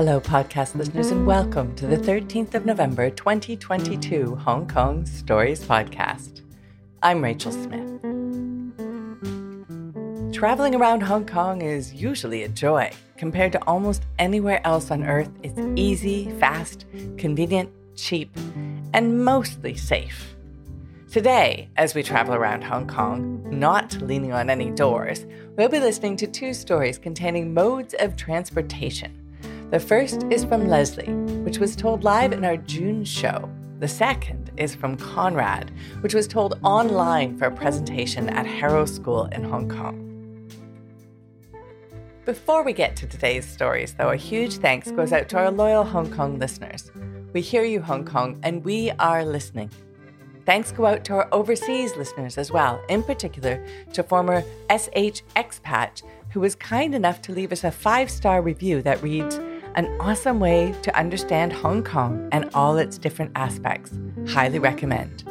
Hello, podcast listeners, and welcome to the 13th of November 2022 Hong Kong Stories Podcast. I'm Rachel Smith. Traveling around Hong Kong is usually a joy. Compared to almost anywhere else on earth, it's easy, fast, convenient, cheap, and mostly safe. Today, as we travel around Hong Kong, not leaning on any doors, we'll be listening to two stories containing modes of transportation. The first is from Leslie, which was told live in our June show. The second is from Conrad, which was told online for a presentation at Harrow School in Hong Kong. Before we get to today's stories, though, a huge thanks goes out to our loyal Hong Kong listeners. We hear you, Hong Kong, and we are listening. Thanks go out to our overseas listeners as well, in particular to former SH Expat, who was kind enough to leave us a five star review that reads, An awesome way to understand Hong Kong and all its different aspects. Highly recommend.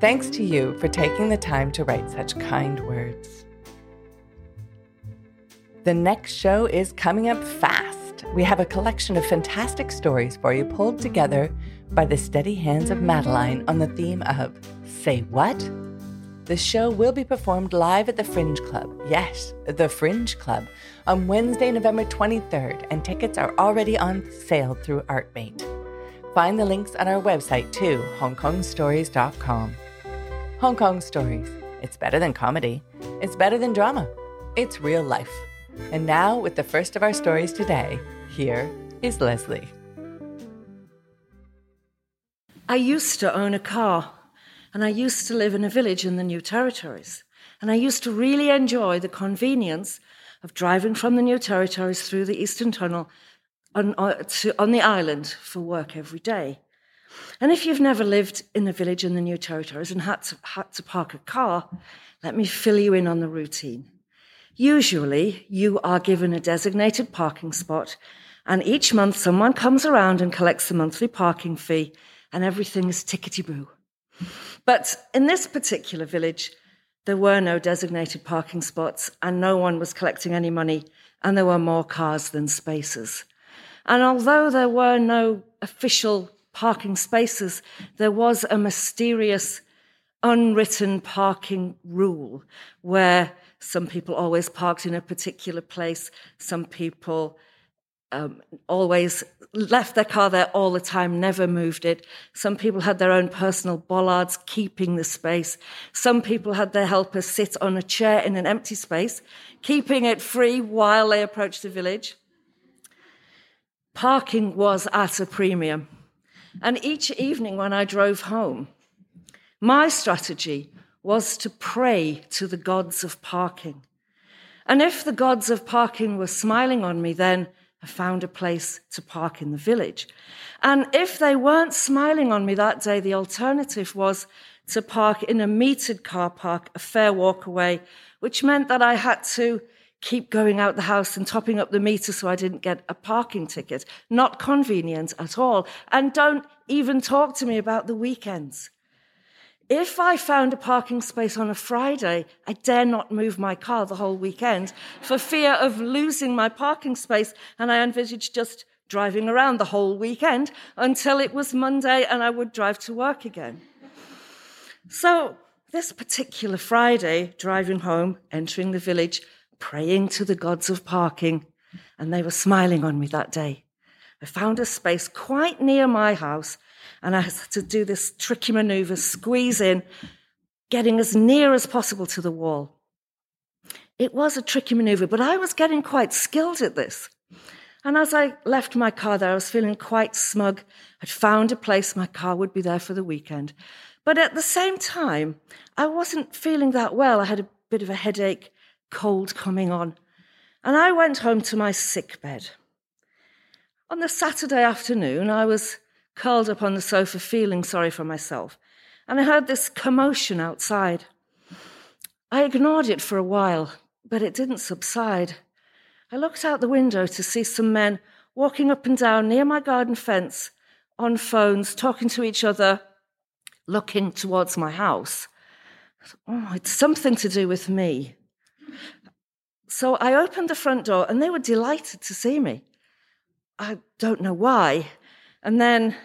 Thanks to you for taking the time to write such kind words. The next show is coming up fast. We have a collection of fantastic stories for you pulled together by the steady hands of Madeline on the theme of Say What? The show will be performed live at the Fringe Club. Yes, the Fringe Club on Wednesday, November 23rd, and tickets are already on sale through Artmate. Find the links on our website too, hongkongstories.com. Hong Kong Stories. It's better than comedy. It's better than drama. It's real life. And now, with the first of our stories today, here is Leslie. I used to own a car, and I used to live in a village in the New Territories. And I used to really enjoy the convenience of driving from the New Territories through the Eastern Tunnel on, uh, to, on the island for work every day. And if you've never lived in a village in the New Territories and had to, had to park a car, let me fill you in on the routine. Usually, you are given a designated parking spot, and each month someone comes around and collects the monthly parking fee and everything is tickety boo. But in this particular village, there were no designated parking spots and no one was collecting any money, and there were more cars than spaces. And although there were no official parking spaces, there was a mysterious, unwritten parking rule where some people always parked in a particular place, some people um, always left their car there all the time, never moved it. Some people had their own personal bollards keeping the space. Some people had their helpers sit on a chair in an empty space, keeping it free while they approached the village. Parking was at a premium. And each evening when I drove home, my strategy was to pray to the gods of parking. And if the gods of parking were smiling on me, then I found a place to park in the village. And if they weren't smiling on me that day, the alternative was to park in a metered car park a fair walk away, which meant that I had to keep going out the house and topping up the meter so I didn't get a parking ticket. Not convenient at all. And don't even talk to me about the weekends. If I found a parking space on a Friday, I dare not move my car the whole weekend for fear of losing my parking space. And I envisaged just driving around the whole weekend until it was Monday and I would drive to work again. So, this particular Friday, driving home, entering the village, praying to the gods of parking, and they were smiling on me that day. I found a space quite near my house and I had to do this tricky maneuver, squeeze in, getting as near as possible to the wall. It was a tricky maneuver, but I was getting quite skilled at this. And as I left my car there, I was feeling quite smug. I'd found a place my car would be there for the weekend. But at the same time, I wasn't feeling that well. I had a bit of a headache, cold coming on. And I went home to my sick bed. On the Saturday afternoon, I was curled up on the sofa, feeling sorry for myself. And I heard this commotion outside. I ignored it for a while, but it didn't subside. I looked out the window to see some men walking up and down near my garden fence on phones, talking to each other, looking towards my house. Oh, it's something to do with me. So I opened the front door and they were delighted to see me. I don't know why. And then,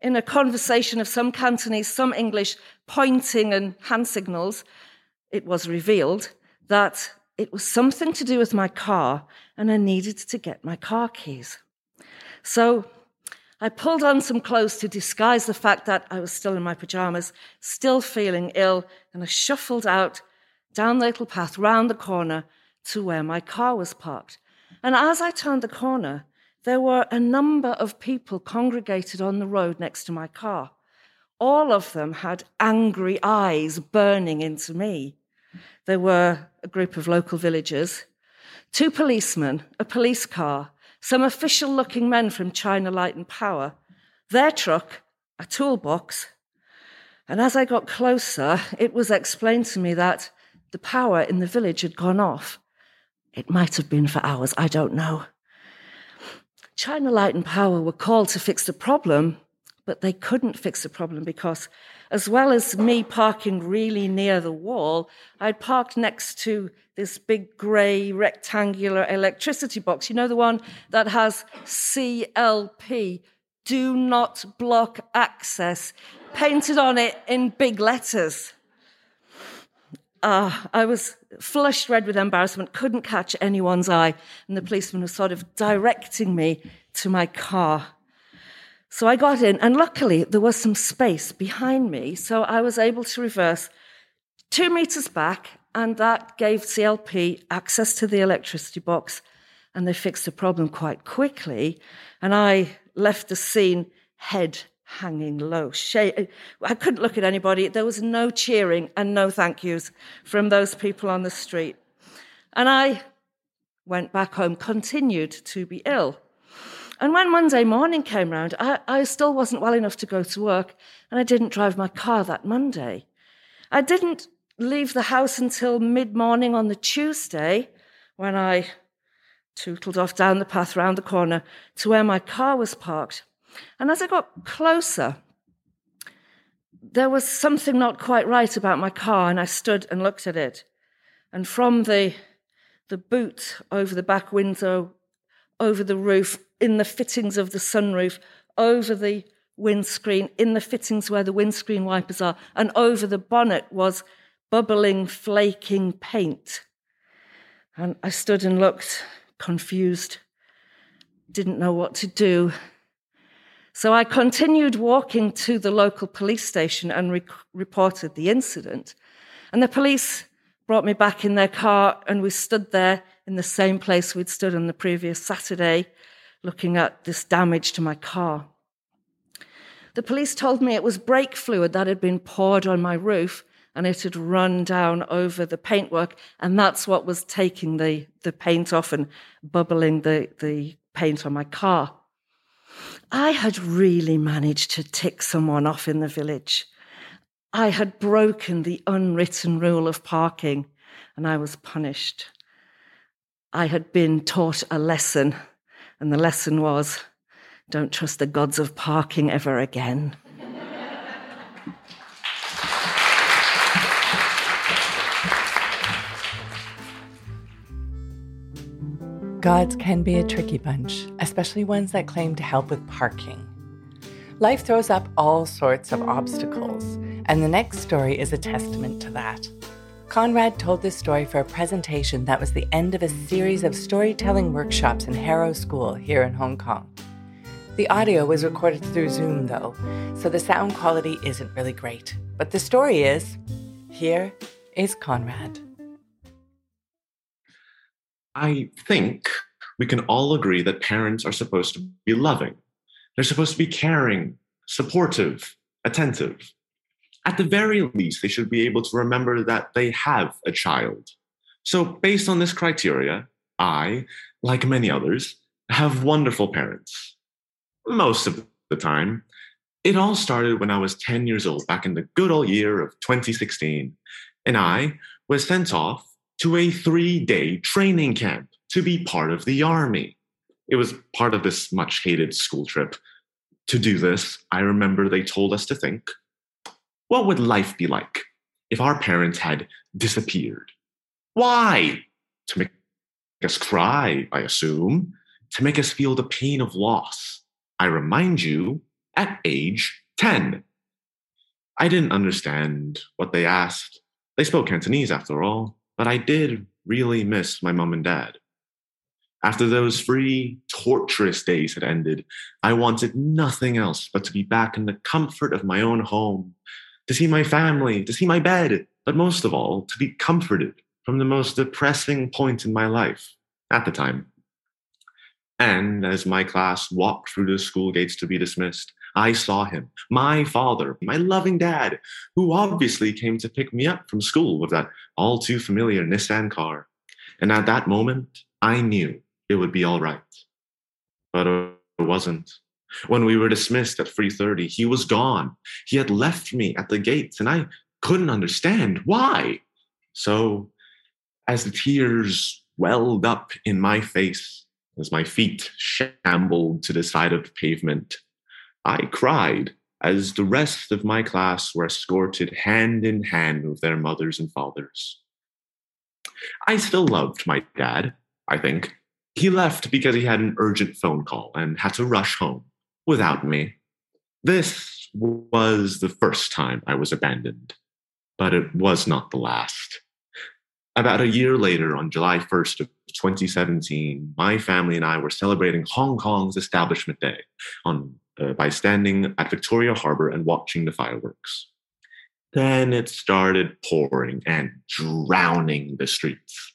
in a conversation of some Cantonese, some English, pointing and hand signals, it was revealed that it was something to do with my car and I needed to get my car keys. So I pulled on some clothes to disguise the fact that I was still in my pajamas, still feeling ill, and I shuffled out down the little path round the corner to where my car was parked. And as I turned the corner, there were a number of people congregated on the road next to my car. All of them had angry eyes burning into me. There were a group of local villagers, two policemen, a police car, some official looking men from China Light and Power, their truck, a toolbox. And as I got closer, it was explained to me that the power in the village had gone off. It might have been for hours, I don't know. China Light and Power were called to fix the problem, but they couldn't fix the problem because, as well as me parking really near the wall, I'd parked next to this big grey rectangular electricity box. You know, the one that has CLP, do not block access, painted on it in big letters. Uh, I was flushed red with embarrassment, couldn't catch anyone's eye, and the policeman was sort of directing me to my car. So I got in, and luckily there was some space behind me, so I was able to reverse two meters back, and that gave CLP access to the electricity box, and they fixed the problem quite quickly. And I left the scene head hanging low. Uh, I couldn't look at anybody. There was no cheering and no thank yous from those people on the street. And I went back home, continued to be ill. And when Monday morning came round, I, I still wasn't well enough to go to work, and I didn't drive my car that Monday. I didn't leave the house until mid morning on the Tuesday when I tootled off down the path round the corner to where my car was parked. And as I got closer, there was something not quite right about my car, and I stood and looked at it. And from the, the boot over the back window, over the roof, in the fittings of the sunroof, over the windscreen, in the fittings where the windscreen wipers are, and over the bonnet was bubbling, flaking paint. And I stood and looked, confused, didn't know what to do. So I continued walking to the local police station and re- reported the incident. And the police brought me back in their car, and we stood there in the same place we'd stood on the previous Saturday, looking at this damage to my car. The police told me it was brake fluid that had been poured on my roof and it had run down over the paintwork, and that's what was taking the, the paint off and bubbling the, the paint on my car. I had really managed to tick someone off in the village. I had broken the unwritten rule of parking, and I was punished. I had been taught a lesson and the lesson was don't trust the gods of parking ever again. Gods can be a tricky bunch, especially ones that claim to help with parking. Life throws up all sorts of obstacles, and the next story is a testament to that. Conrad told this story for a presentation that was the end of a series of storytelling workshops in Harrow School here in Hong Kong. The audio was recorded through Zoom, though, so the sound quality isn't really great. But the story is here is Conrad. I think we can all agree that parents are supposed to be loving. They're supposed to be caring, supportive, attentive at the very least, they should be able to remember that they have a child. So, based on this criteria, I, like many others, have wonderful parents. Most of the time. It all started when I was 10 years old, back in the good old year of 2016, and I was sent off to a three day training camp to be part of the army. It was part of this much hated school trip. To do this, I remember they told us to think what would life be like if our parents had disappeared? Why? To make us cry, I assume. to make us feel the pain of loss. I remind you, at age 10. I didn't understand what they asked. They spoke Cantonese after all, but I did really miss my mom and dad. After those three torturous days had ended, I wanted nothing else but to be back in the comfort of my own home, to see my family, to see my bed, but most of all, to be comforted from the most depressing point in my life at the time. And as my class walked through the school gates to be dismissed, I saw him, my father, my loving dad, who obviously came to pick me up from school with that all too familiar Nissan car. And at that moment, I knew it would be all right. But it wasn't. When we were dismissed at 3:30, he was gone. He had left me at the gates and I couldn't understand why. So, as the tears welled up in my face, as my feet shambled to the side of the pavement, I cried as the rest of my class were escorted hand in hand with their mothers and fathers. I still loved my dad, I think, he left because he had an urgent phone call and had to rush home without me. This was the first time I was abandoned, but it was not the last. About a year later, on July 1st of 2017, my family and I were celebrating Hong Kong's Establishment Day on, uh, by standing at Victoria Harbor and watching the fireworks. Then it started pouring and drowning the streets.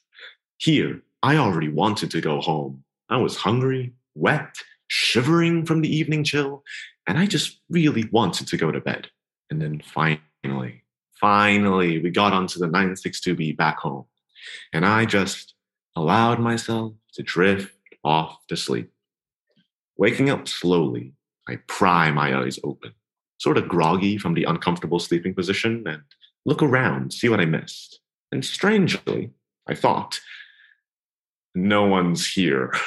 Here, I already wanted to go home. I was hungry, wet, shivering from the evening chill, and I just really wanted to go to bed. And then finally, finally, we got onto the 962B back home, and I just allowed myself to drift off to sleep. Waking up slowly, I pry my eyes open, sort of groggy from the uncomfortable sleeping position, and look around, see what I missed. And strangely, I thought, no one's here.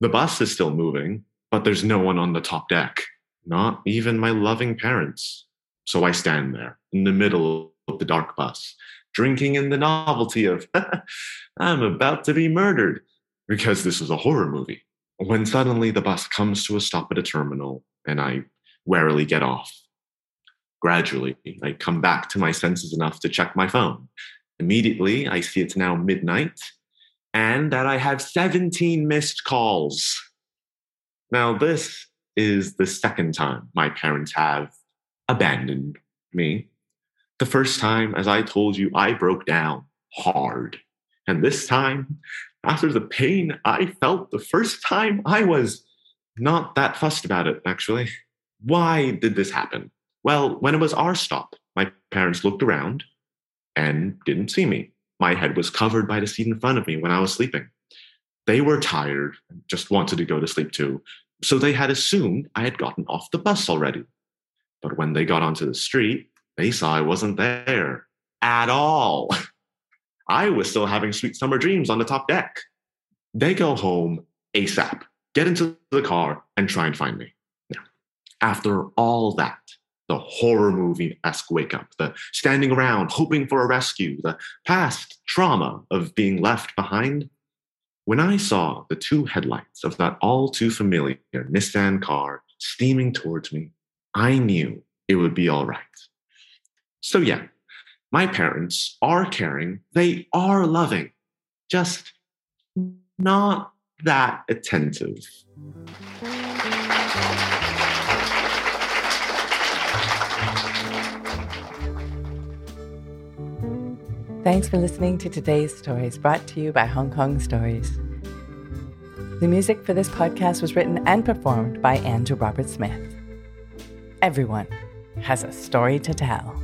The bus is still moving, but there's no one on the top deck, not even my loving parents. So I stand there in the middle of the dark bus, drinking in the novelty of, I'm about to be murdered, because this is a horror movie. When suddenly the bus comes to a stop at a terminal and I warily get off. Gradually, I come back to my senses enough to check my phone. Immediately, I see it's now midnight and that I have 17 missed calls. Now, this is the second time my parents have abandoned me. The first time, as I told you, I broke down hard. And this time, after the pain I felt the first time, I was not that fussed about it, actually. Why did this happen? Well, when it was our stop, my parents looked around and didn't see me. My head was covered by the seat in front of me when I was sleeping. They were tired and just wanted to go to sleep too, so they had assumed I had gotten off the bus already. But when they got onto the street, they saw I wasn't there at all. I was still having sweet summer dreams on the top deck. They go home ASAP, get into the car, and try and find me. Now, after all that, the horror movie esque wake up, the standing around hoping for a rescue, the past trauma of being left behind. When I saw the two headlights of that all too familiar Nissan car steaming towards me, I knew it would be all right. So, yeah, my parents are caring, they are loving, just not that attentive. Thanks for listening to today's stories brought to you by Hong Kong Stories. The music for this podcast was written and performed by Andrew Robert Smith. Everyone has a story to tell.